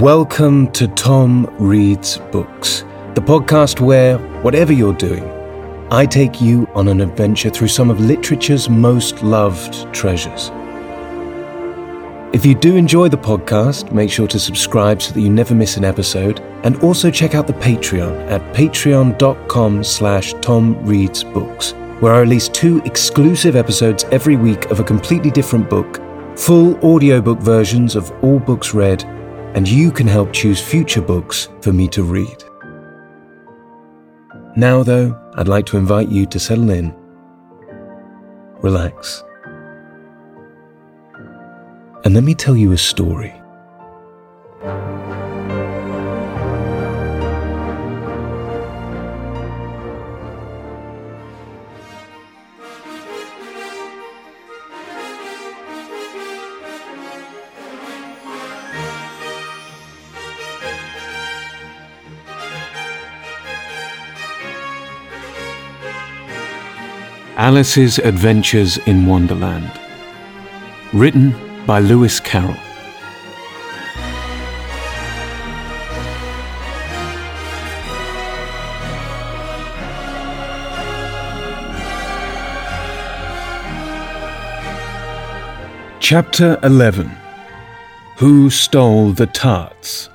Welcome to Tom Reads Books, the podcast where, whatever you're doing, I take you on an adventure through some of literature's most loved treasures. If you do enjoy the podcast, make sure to subscribe so that you never miss an episode, and also check out the Patreon at patreon.com slash tomreadsbooks, where I release two exclusive episodes every week of a completely different book, full audiobook versions of all books read, and you can help choose future books for me to read. Now, though, I'd like to invite you to settle in, relax, and let me tell you a story. Alice's Adventures in Wonderland. Written by Lewis Carroll. Chapter 11 Who Stole the Tarts?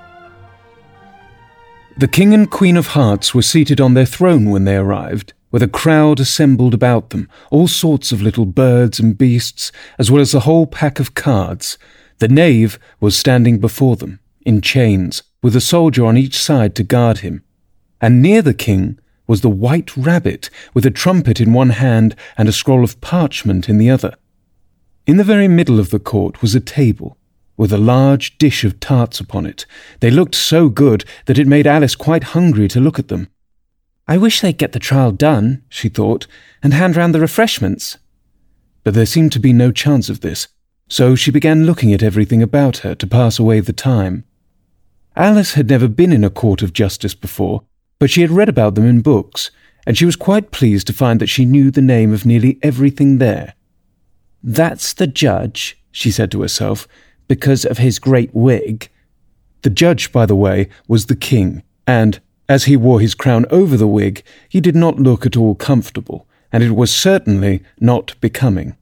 The King and Queen of Hearts were seated on their throne when they arrived, with a crowd assembled about them, all sorts of little birds and beasts, as well as a whole pack of cards. The knave was standing before them, in chains, with a soldier on each side to guard him. And near the king was the white rabbit, with a trumpet in one hand and a scroll of parchment in the other. In the very middle of the court was a table, with a large dish of tarts upon it. They looked so good that it made Alice quite hungry to look at them. I wish they'd get the trial done, she thought, and hand round the refreshments. But there seemed to be no chance of this, so she began looking at everything about her to pass away the time. Alice had never been in a court of justice before, but she had read about them in books, and she was quite pleased to find that she knew the name of nearly everything there. That's the judge, she said to herself, because of his great wig. The judge, by the way, was the king, and, as he wore his crown over the wig, he did not look at all comfortable, and it was certainly not becoming.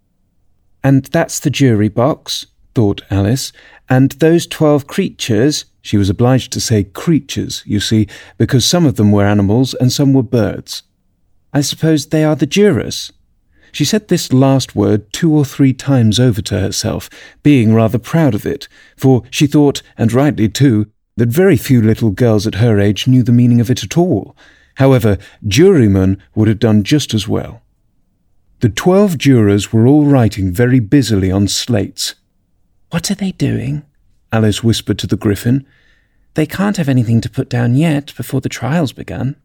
And that's the jury box, thought Alice, and those twelve creatures, she was obliged to say creatures, you see, because some of them were animals and some were birds. I suppose they are the jurors. She said this last word two or three times over to herself, being rather proud of it, for she thought, and rightly too, that very few little girls at her age knew the meaning of it at all. However, jurymen would have done just as well. The twelve jurors were all writing very busily on slates. What are they doing? Alice whispered to the Gryphon. They can't have anything to put down yet before the trial's begun.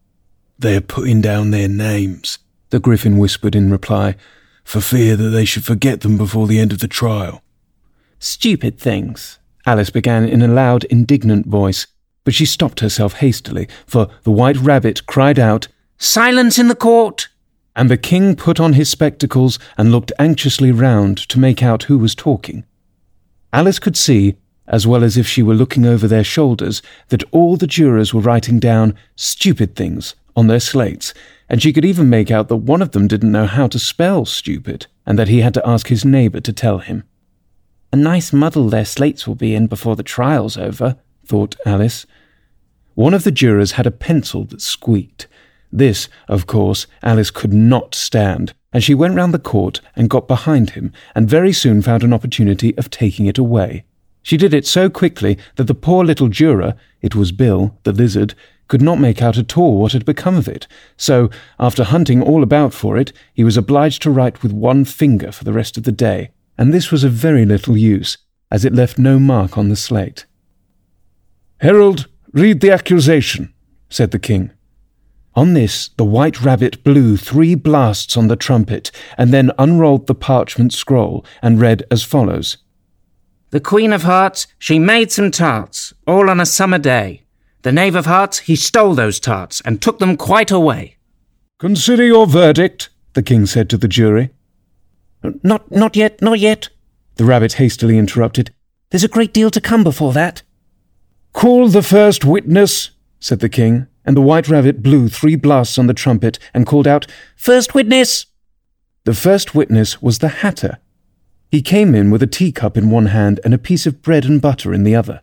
They're putting down their names, the Gryphon whispered in reply, for fear that they should forget them before the end of the trial. Stupid things, Alice began in a loud, indignant voice, but she stopped herself hastily, for the white rabbit cried out, Silence in the court! And the king put on his spectacles and looked anxiously round to make out who was talking. Alice could see, as well as if she were looking over their shoulders, that all the jurors were writing down stupid things on their slates, and she could even make out that one of them didn't know how to spell stupid, and that he had to ask his neighbour to tell him. A nice muddle their slates will be in before the trial's over, thought Alice. One of the jurors had a pencil that squeaked. This, of course, Alice could not stand, and she went round the court and got behind him, and very soon found an opportunity of taking it away. She did it so quickly that the poor little juror, it was Bill, the lizard, could not make out at all what had become of it. So, after hunting all about for it, he was obliged to write with one finger for the rest of the day and this was of very little use, as it left no mark on the slate. Herald, read the accusation, said the king. On this, the white rabbit blew three blasts on the trumpet, and then unrolled the parchment scroll, and read as follows The Queen of Hearts, she made some tarts, all on a summer day. The Knave of Hearts, he stole those tarts, and took them quite away. Consider your verdict, the king said to the jury. Not, not yet, not yet, the rabbit hastily interrupted. There's a great deal to come before that. Call the first witness, said the king, and the white rabbit blew three blasts on the trumpet and called out, First witness! The first witness was the hatter. He came in with a teacup in one hand and a piece of bread and butter in the other.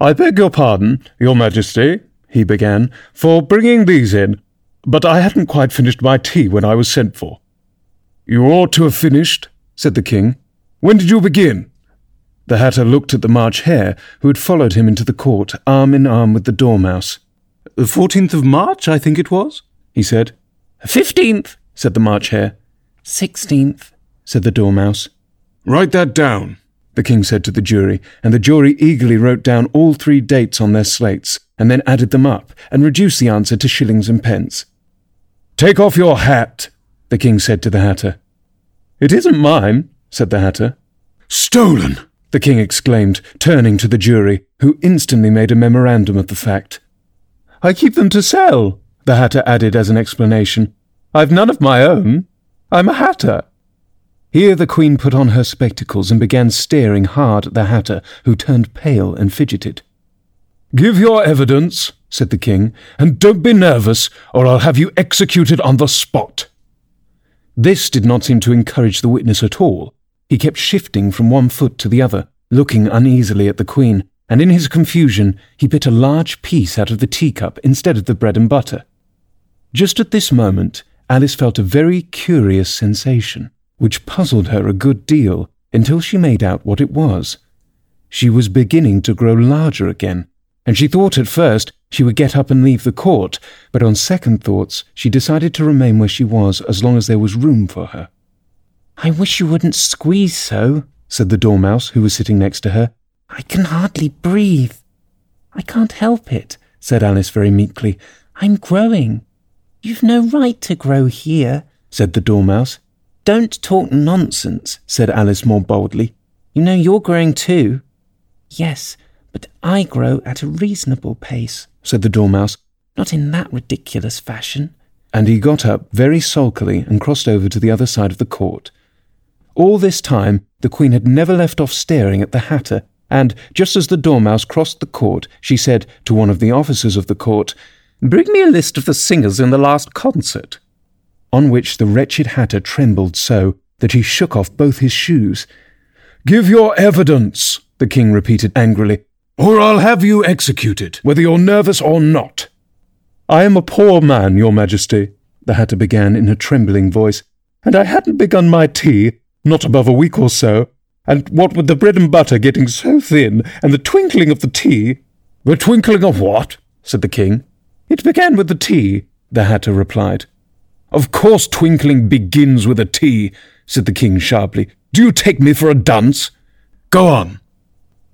I beg your pardon, your majesty, he began, for bringing these in, but I hadn't quite finished my tea when I was sent for. You ought to have finished, said the king. When did you begin? The hatter looked at the March Hare, who had followed him into the court, arm in arm with the Dormouse. The fourteenth of March, I think it was, he said. Fifteenth, said the March Hare. Sixteenth, said the Dormouse. Write that down, the king said to the jury, and the jury eagerly wrote down all three dates on their slates, and then added them up, and reduced the answer to shillings and pence. Take off your hat, the king said to the hatter. It isn't mine, said the hatter. Stolen, the king exclaimed, turning to the jury, who instantly made a memorandum of the fact. I keep them to sell, the hatter added as an explanation. I've none of my own. I'm a hatter. Here the Queen put on her spectacles and began staring hard at the Hatter, who turned pale and fidgeted. Give your evidence, said the King, and don't be nervous, or I'll have you executed on the spot. This did not seem to encourage the witness at all. He kept shifting from one foot to the other, looking uneasily at the Queen, and in his confusion he bit a large piece out of the teacup instead of the bread and butter. Just at this moment, Alice felt a very curious sensation which puzzled her a good deal until she made out what it was. She was beginning to grow larger again, and she thought at first she would get up and leave the court, but on second thoughts she decided to remain where she was as long as there was room for her. I wish you wouldn't squeeze so, said the Dormouse, who was sitting next to her. I can hardly breathe. I can't help it, said Alice very meekly. I'm growing. You've no right to grow here, said the Dormouse. Don't talk nonsense, said Alice more boldly. You know you're growing too. Yes, but I grow at a reasonable pace, said the Dormouse. Not in that ridiculous fashion. And he got up very sulkily and crossed over to the other side of the court. All this time, the Queen had never left off staring at the Hatter, and just as the Dormouse crossed the court, she said to one of the officers of the court, Bring me a list of the singers in the last concert on which the wretched hatter trembled so that he shook off both his shoes. Give your evidence, the king repeated angrily, or I'll have you executed, whether you're nervous or not. I am a poor man, your majesty, the hatter began in a trembling voice, and I hadn't begun my tea, not above a week or so, and what with the bread and butter getting so thin, and the twinkling of the tea. The twinkling of what? said the king. It began with the tea, the hatter replied. Of course twinkling begins with a T, said the king sharply. Do you take me for a dunce? Go on.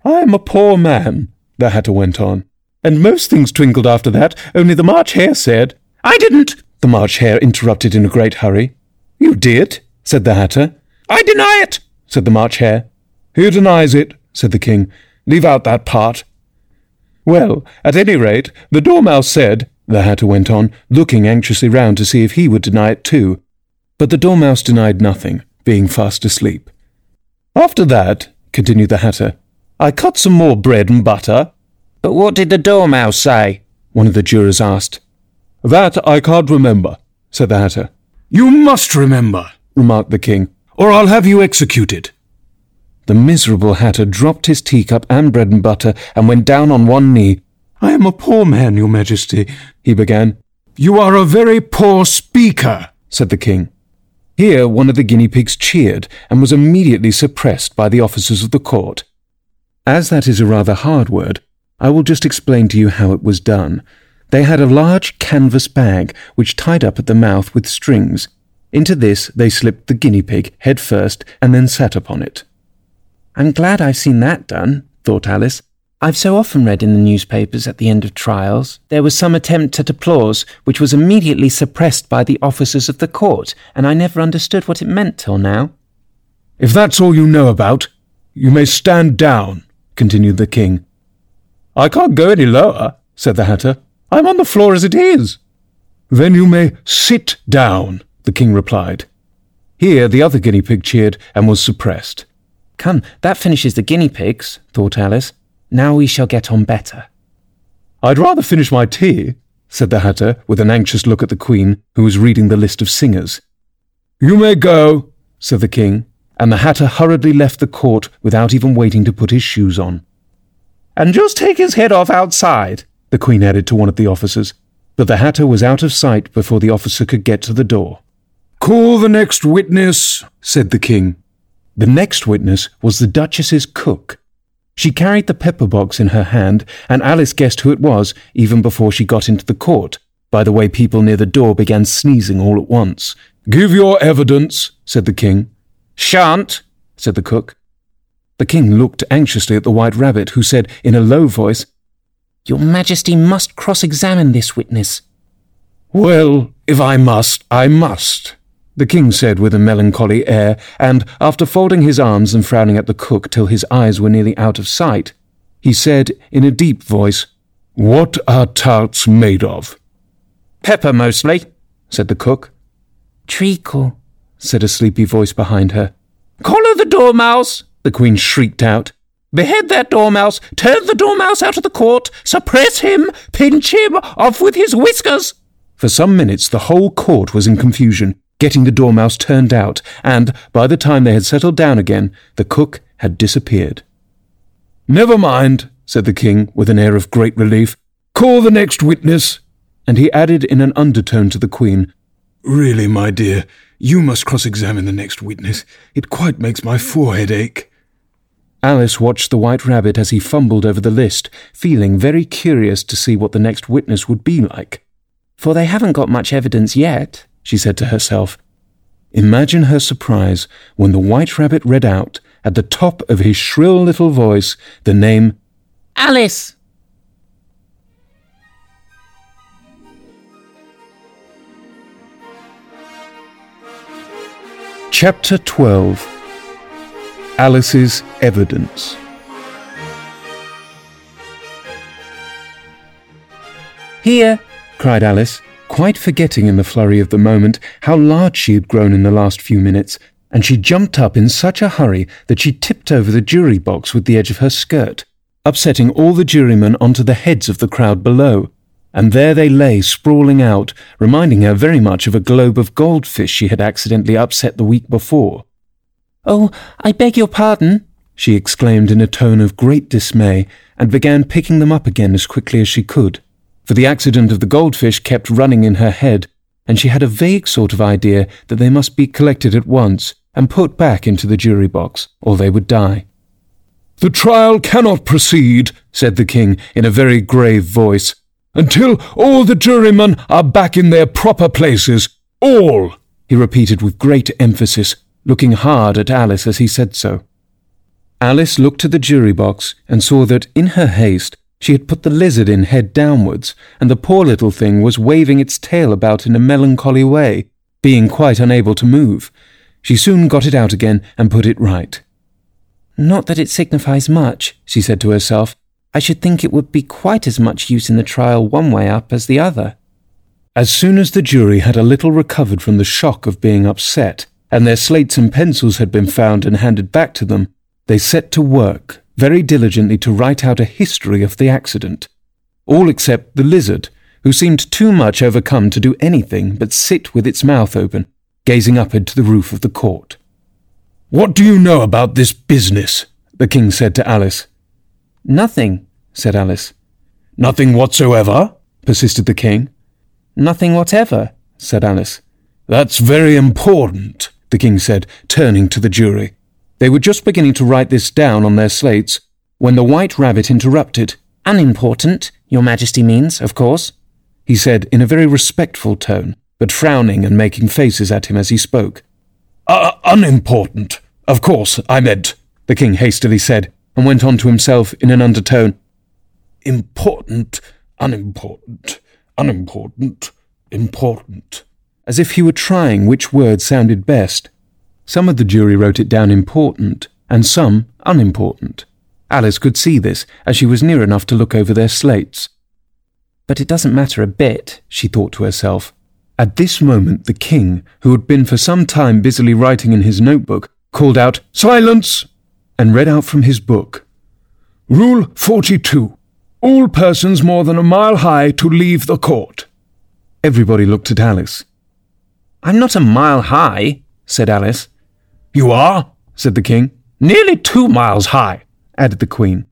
I am a poor man, the hatter went on, and most things twinkled after that, only the March Hare said. I didn't, the March Hare interrupted in a great hurry. You did, said the hatter. I deny it, said the March Hare. Who denies it, said the king. Leave out that part. Well, at any rate, the Dormouse said, the Hatter went on, looking anxiously round to see if he would deny it too. But the Dormouse denied nothing, being fast asleep. After that, continued the Hatter, I cut some more bread and butter. But what did the Dormouse say? One of the jurors asked. That I can't remember, said the Hatter. You must remember, remarked the king, or I'll have you executed. The miserable Hatter dropped his teacup and bread and butter and went down on one knee I am a poor man, your majesty, he began. You are a very poor speaker, said the king. Here one of the guinea pigs cheered and was immediately suppressed by the officers of the court. As that is a rather hard word, I will just explain to you how it was done. They had a large canvas bag which tied up at the mouth with strings. Into this they slipped the guinea pig head first and then sat upon it. I'm glad I've seen that done, thought Alice. I've so often read in the newspapers at the end of trials there was some attempt at applause which was immediately suppressed by the officers of the court, and I never understood what it meant till now. If that's all you know about, you may stand down, continued the king. I can't go any lower, said the hatter. I'm on the floor as it is. Then you may sit down, the king replied. Here the other guinea pig cheered and was suppressed. Come, that finishes the guinea pigs, thought Alice. Now we shall get on better. I'd rather finish my tea, said the Hatter, with an anxious look at the Queen, who was reading the list of singers. You may go, said the King, and the Hatter hurriedly left the court without even waiting to put his shoes on. And just take his head off outside, the Queen added to one of the officers, but the Hatter was out of sight before the officer could get to the door. Call the next witness, said the King. The next witness was the Duchess's cook. She carried the pepper box in her hand, and Alice guessed who it was even before she got into the court, by the way people near the door began sneezing all at once. Give your evidence, said the king. Shan't, said the cook. The king looked anxiously at the white rabbit, who said in a low voice, Your Majesty must cross examine this witness. Well, if I must, I must, the king said with a melancholy air, and, after folding his arms and frowning at the cook till his eyes were nearly out of sight, he said in a deep voice, What are tarts made of? Pepper mostly, said the cook. Treacle, said a sleepy voice behind her. Collar the dormouse, the queen shrieked out. Behead that dormouse, turn the dormouse out of the court, suppress him, pinch him, off with his whiskers. For some minutes the whole court was in confusion, getting the dormouse turned out, and by the time they had settled down again, the cook had disappeared. Never mind, said the king with an air of great relief. Call the next witness. And he added in an undertone to the queen, Really, my dear, you must cross examine the next witness. It quite makes my forehead ache. Alice watched the white rabbit as he fumbled over the list, feeling very curious to see what the next witness would be like. For they haven't got much evidence yet, she said to herself. Imagine her surprise when the white rabbit read out, at the top of his shrill little voice, the name Alice. Chapter 12 Alice's Evidence Here, cried Alice, quite forgetting in the flurry of the moment how large she had grown in the last few minutes, and she jumped up in such a hurry that she tipped over the jury box with the edge of her skirt, upsetting all the jurymen onto the heads of the crowd below. And there they lay sprawling out, reminding her very much of a globe of goldfish she had accidentally upset the week before. Oh, I beg your pardon, she exclaimed in a tone of great dismay, and began picking them up again as quickly as she could for the accident of the goldfish kept running in her head, and she had a vague sort of idea that they must be collected at once and put back into the jury box, or they would die. The trial cannot proceed, said the king in a very grave voice, until all the jurymen are back in their proper places. All, he repeated with great emphasis, looking hard at Alice as he said so. Alice looked to the jury box and saw that, in her haste, she had put the lizard in head downwards, and the poor little thing was waving its tail about in a melancholy way, being quite unable to move. She soon got it out again and put it right. Not that it signifies much, she said to herself. I should think it would be quite as much use in the trial one way up as the other. As soon as the jury had a little recovered from the shock of being upset, and their slates and pencils had been found and handed back to them, they set to work very diligently to write out a history of the accident, all except the lizard, who seemed too much overcome to do anything but sit with its mouth open, gazing up into the roof of the court. What do you know about this business? the king said to Alice. Nothing, said Alice. Nothing whatsoever? persisted the king. Nothing whatever, said Alice. That's very important, the king said, turning to the jury. They were just beginning to write this down on their slates when the White Rabbit interrupted. Unimportant, Your Majesty means, of course, he said in a very respectful tone, but frowning and making faces at him as he spoke. Uh, unimportant, of course, I meant, the king hastily said, and went on to himself in an undertone. Important, unimportant, unimportant, important. As if he were trying which word sounded best. Some of the jury wrote it down important, and some unimportant. Alice could see this, as she was near enough to look over their slates. But it doesn't matter a bit, she thought to herself. At this moment, the king, who had been for some time busily writing in his notebook, called out, Silence! And read out from his book. Rule 42. All persons more than a mile high to leave the court. Everybody looked at Alice. I'm not a mile high, said Alice. You are, said the king. Nearly two miles high, added the queen.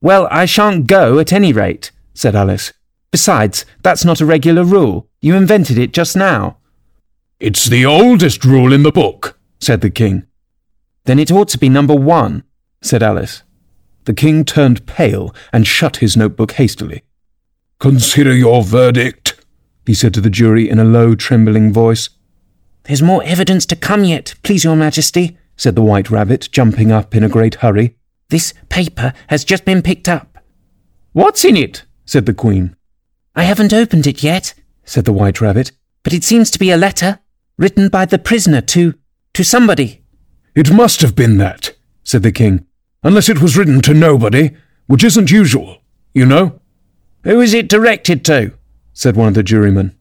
Well, I shan't go at any rate, said Alice. Besides, that's not a regular rule. You invented it just now. It's the oldest rule in the book, said the king. Then it ought to be number one, said Alice. The king turned pale and shut his notebook hastily. Consider your verdict, he said to the jury in a low, trembling voice. There's more evidence to come yet, please your majesty, said the white rabbit, jumping up in a great hurry. This paper has just been picked up. What's in it? said the queen. I haven't opened it yet, said the white rabbit, but it seems to be a letter written by the prisoner to to somebody. It must have been that, said the king, unless it was written to nobody, which isn't usual, you know. Who is it directed to? said one of the jurymen.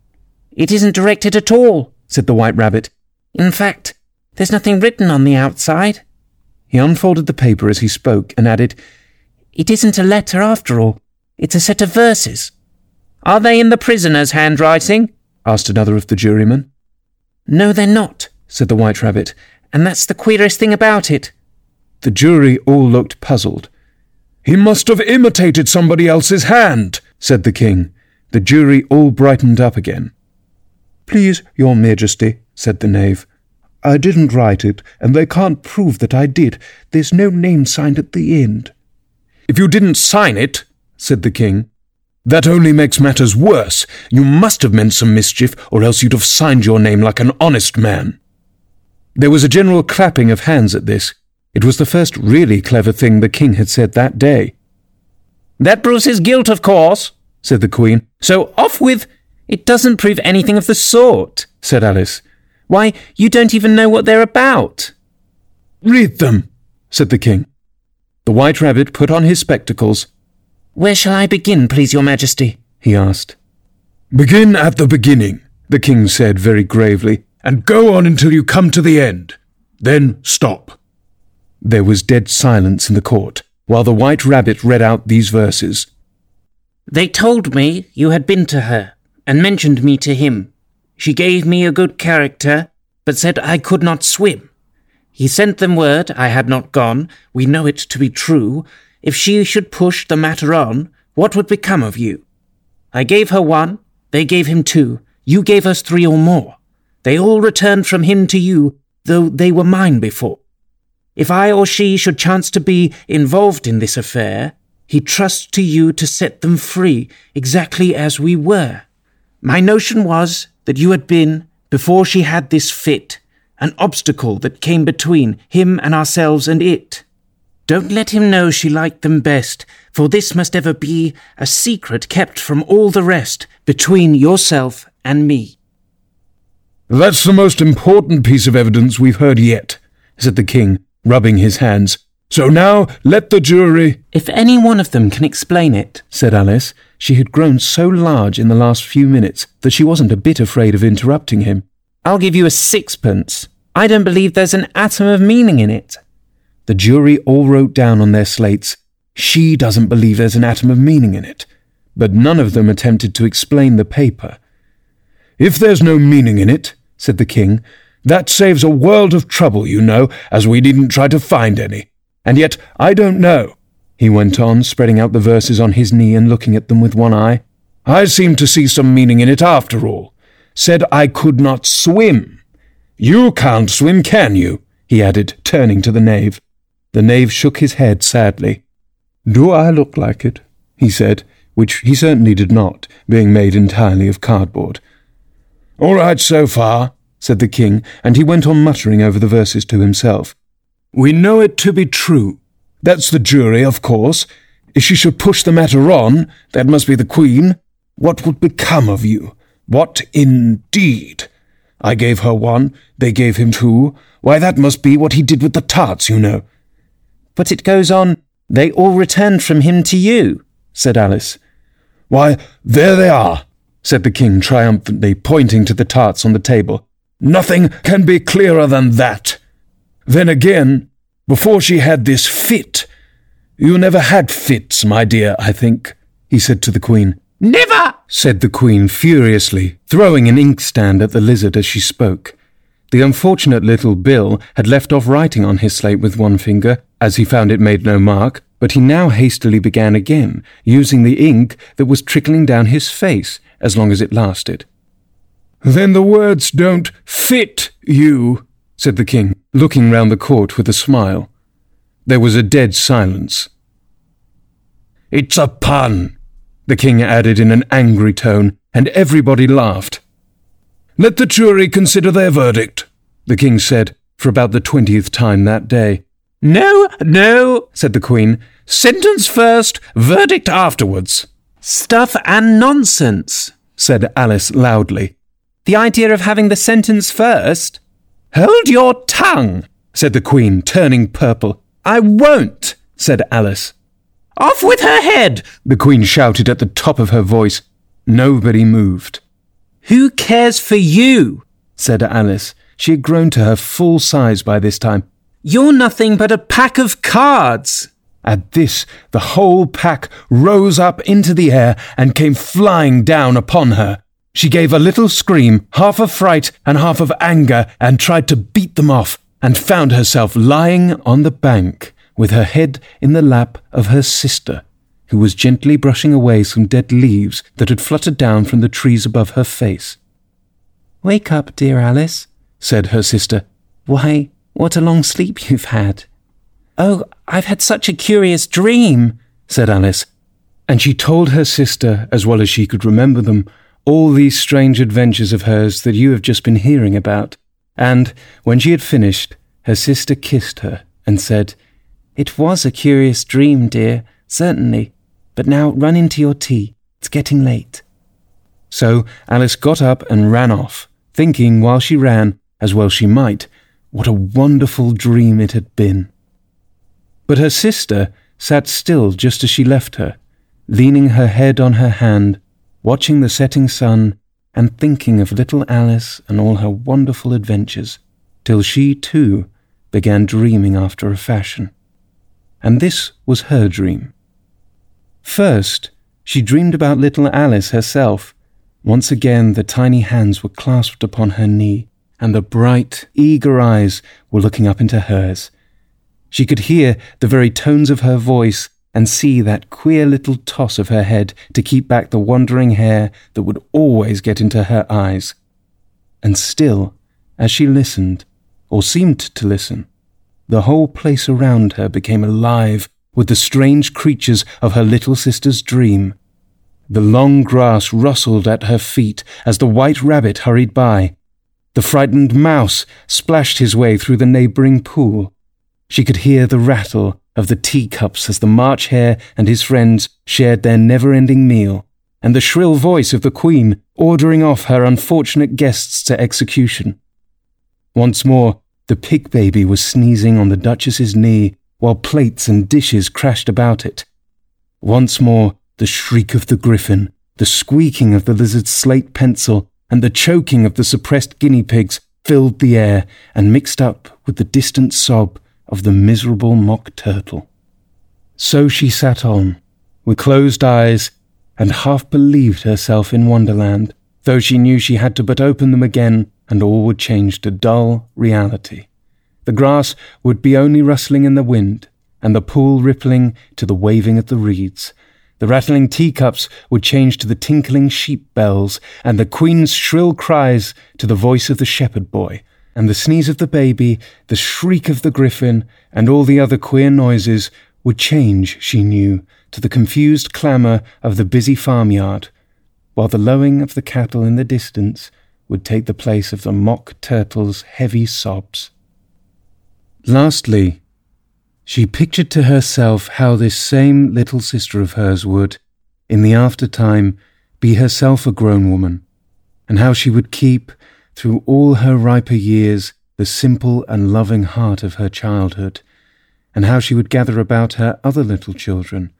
It isn't directed at all, said the white rabbit. In fact, there's nothing written on the outside. He unfolded the paper as he spoke and added, It isn't a letter after all. It's a set of verses. Are they in the prisoner's handwriting? asked another of the jurymen. No, they're not, said the white rabbit, and that's the queerest thing about it. The jury all looked puzzled. He must have imitated somebody else's hand, said the king. The jury all brightened up again. Please, your majesty, said the knave. I didn't write it, and they can't prove that I did. There's no name signed at the end. If you didn't sign it, said the king, that only makes matters worse. You must have meant some mischief, or else you'd have signed your name like an honest man. There was a general clapping of hands at this. It was the first really clever thing the king had said that day. That proves his guilt, of course, said the queen. So off with. It doesn't prove anything of the sort, said Alice. Why, you don't even know what they're about. Read them, said the king. The white rabbit put on his spectacles. Where shall I begin, please your majesty? he asked. Begin at the beginning, the king said very gravely, and go on until you come to the end. Then stop. There was dead silence in the court, while the white rabbit read out these verses. They told me you had been to her, and mentioned me to him. She gave me a good character, but said I could not swim. He sent them word I had not gone, we know it to be true. If she should push the matter on, what would become of you? I gave her one, they gave him two, you gave us three or more. They all returned from him to you, though they were mine before. If I or she should chance to be involved in this affair, he trusts to you to set them free, exactly as we were. My notion was that you had been, before she had this fit, an obstacle that came between him and ourselves and it. Don't let him know she liked them best, for this must ever be a secret kept from all the rest between yourself and me. That's the most important piece of evidence we've heard yet, said the king, rubbing his hands. So now let the jury. If any one of them can explain it, said Alice, she had grown so large in the last few minutes that she wasn't a bit afraid of interrupting him. I'll give you a sixpence. I don't believe there's an atom of meaning in it. The jury all wrote down on their slates, She doesn't believe there's an atom of meaning in it. But none of them attempted to explain the paper. If there's no meaning in it, said the king, that saves a world of trouble, you know, as we needn't try to find any. And yet, I don't know, he went on, spreading out the verses on his knee and looking at them with one eye. I seem to see some meaning in it after all. Said I could not swim. You can't swim, can you? he added, turning to the knave. The knave shook his head sadly. Do I look like it? he said, which he certainly did not, being made entirely of cardboard. All right so far, said the king, and he went on muttering over the verses to himself. We know it to be true. That's the jury, of course. If she should push the matter on, that must be the queen. What would become of you? What indeed? I gave her one, they gave him two. Why, that must be what he did with the tarts, you know. But it goes on, they all returned from him to you, said Alice. Why, there they are, said the king triumphantly, pointing to the tarts on the table. Nothing can be clearer than that. Then again, before she had this fit, You never had fits, my dear, I think, he said to the Queen. Never! said the Queen furiously, throwing an inkstand at the lizard as she spoke. The unfortunate little Bill had left off writing on his slate with one finger, as he found it made no mark, but he now hastily began again, using the ink that was trickling down his face as long as it lasted. Then the words don't fit you, said the king, looking round the court with a smile. There was a dead silence. It's a pun, the king added in an angry tone, and everybody laughed. Let the jury consider their verdict, the king said, for about the twentieth time that day. No, no, said the Queen. Sentence first, verdict afterwards. Stuff and nonsense, said Alice loudly. The idea of having the sentence first? Hold your tongue, said the Queen, turning purple. I won't, said Alice. Off with her head, the Queen shouted at the top of her voice. Nobody moved. Who cares for you? said Alice. She had grown to her full size by this time. You're nothing but a pack of cards. At this, the whole pack rose up into the air and came flying down upon her. She gave a little scream, half of fright and half of anger, and tried to beat them off, and found herself lying on the bank with her head in the lap of her sister, who was gently brushing away some dead leaves that had fluttered down from the trees above her face. Wake up, dear Alice, said her sister. Why, what a long sleep you've had. Oh, I've had such a curious dream, said Alice. And she told her sister, as well as she could remember them, all these strange adventures of hers that you have just been hearing about. And when she had finished, her sister kissed her and said, It was a curious dream, dear, certainly. But now run into your tea. It's getting late. So Alice got up and ran off, thinking while she ran, as well she might, what a wonderful dream it had been. But her sister sat still just as she left her, leaning her head on her hand watching the setting sun and thinking of little Alice and all her wonderful adventures, till she, too, began dreaming after a fashion. And this was her dream. First, she dreamed about little Alice herself. Once again, the tiny hands were clasped upon her knee, and the bright, eager eyes were looking up into hers. She could hear the very tones of her voice and see that queer little toss of her head to keep back the wandering hair that would always get into her eyes. And still, as she listened, or seemed to listen, the whole place around her became alive with the strange creatures of her little sister's dream. The long grass rustled at her feet as the white rabbit hurried by. The frightened mouse splashed his way through the neighbouring pool. She could hear the rattle of the teacups as the March Hare and his friends shared their never ending meal, and the shrill voice of the Queen ordering off her unfortunate guests to execution. Once more, the pig baby was sneezing on the Duchess's knee while plates and dishes crashed about it. Once more, the shriek of the Gryphon, the squeaking of the lizard's slate pencil, and the choking of the suppressed guinea pigs filled the air and mixed up with the distant sob of the miserable mock turtle. So she sat on, with closed eyes, and half believed herself in Wonderland, though she knew she had to but open them again and all would change to dull reality. The grass would be only rustling in the wind, and the pool rippling to the waving of the reeds. The rattling teacups would change to the tinkling sheep bells, and the queen's shrill cries to the voice of the shepherd boy, and the sneeze of the baby, the shriek of the Gryphon, and all the other queer noises would change, she knew, to the confused clamour of the busy farmyard, while the lowing of the cattle in the distance would take the place of the mock turtle's heavy sobs. Lastly, she pictured to herself how this same little sister of hers would, in the aftertime, be herself a grown woman, and how she would keep through all her riper years the simple and loving heart of her childhood, and how she would gather about her other little children,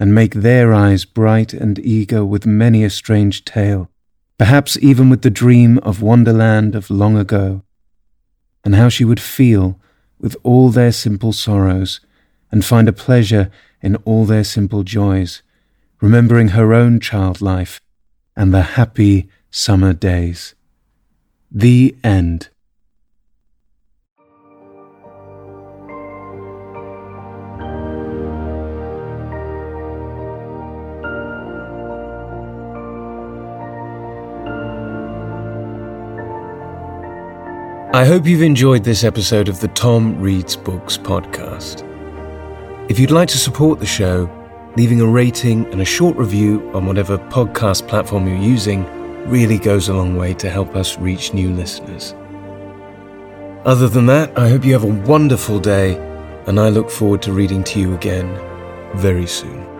and make their eyes bright and eager with many a strange tale, perhaps even with the dream of Wonderland of long ago, and how she would feel with all their simple sorrows, and find a pleasure in all their simple joys, remembering her own child life and the happy summer days. The end. I hope you've enjoyed this episode of the Tom Reads Books podcast. If you'd like to support the show, leaving a rating and a short review on whatever podcast platform you're using really goes a long way to help us reach new listeners. Other than that, I hope you have a wonderful day, and I look forward to reading to you again very soon.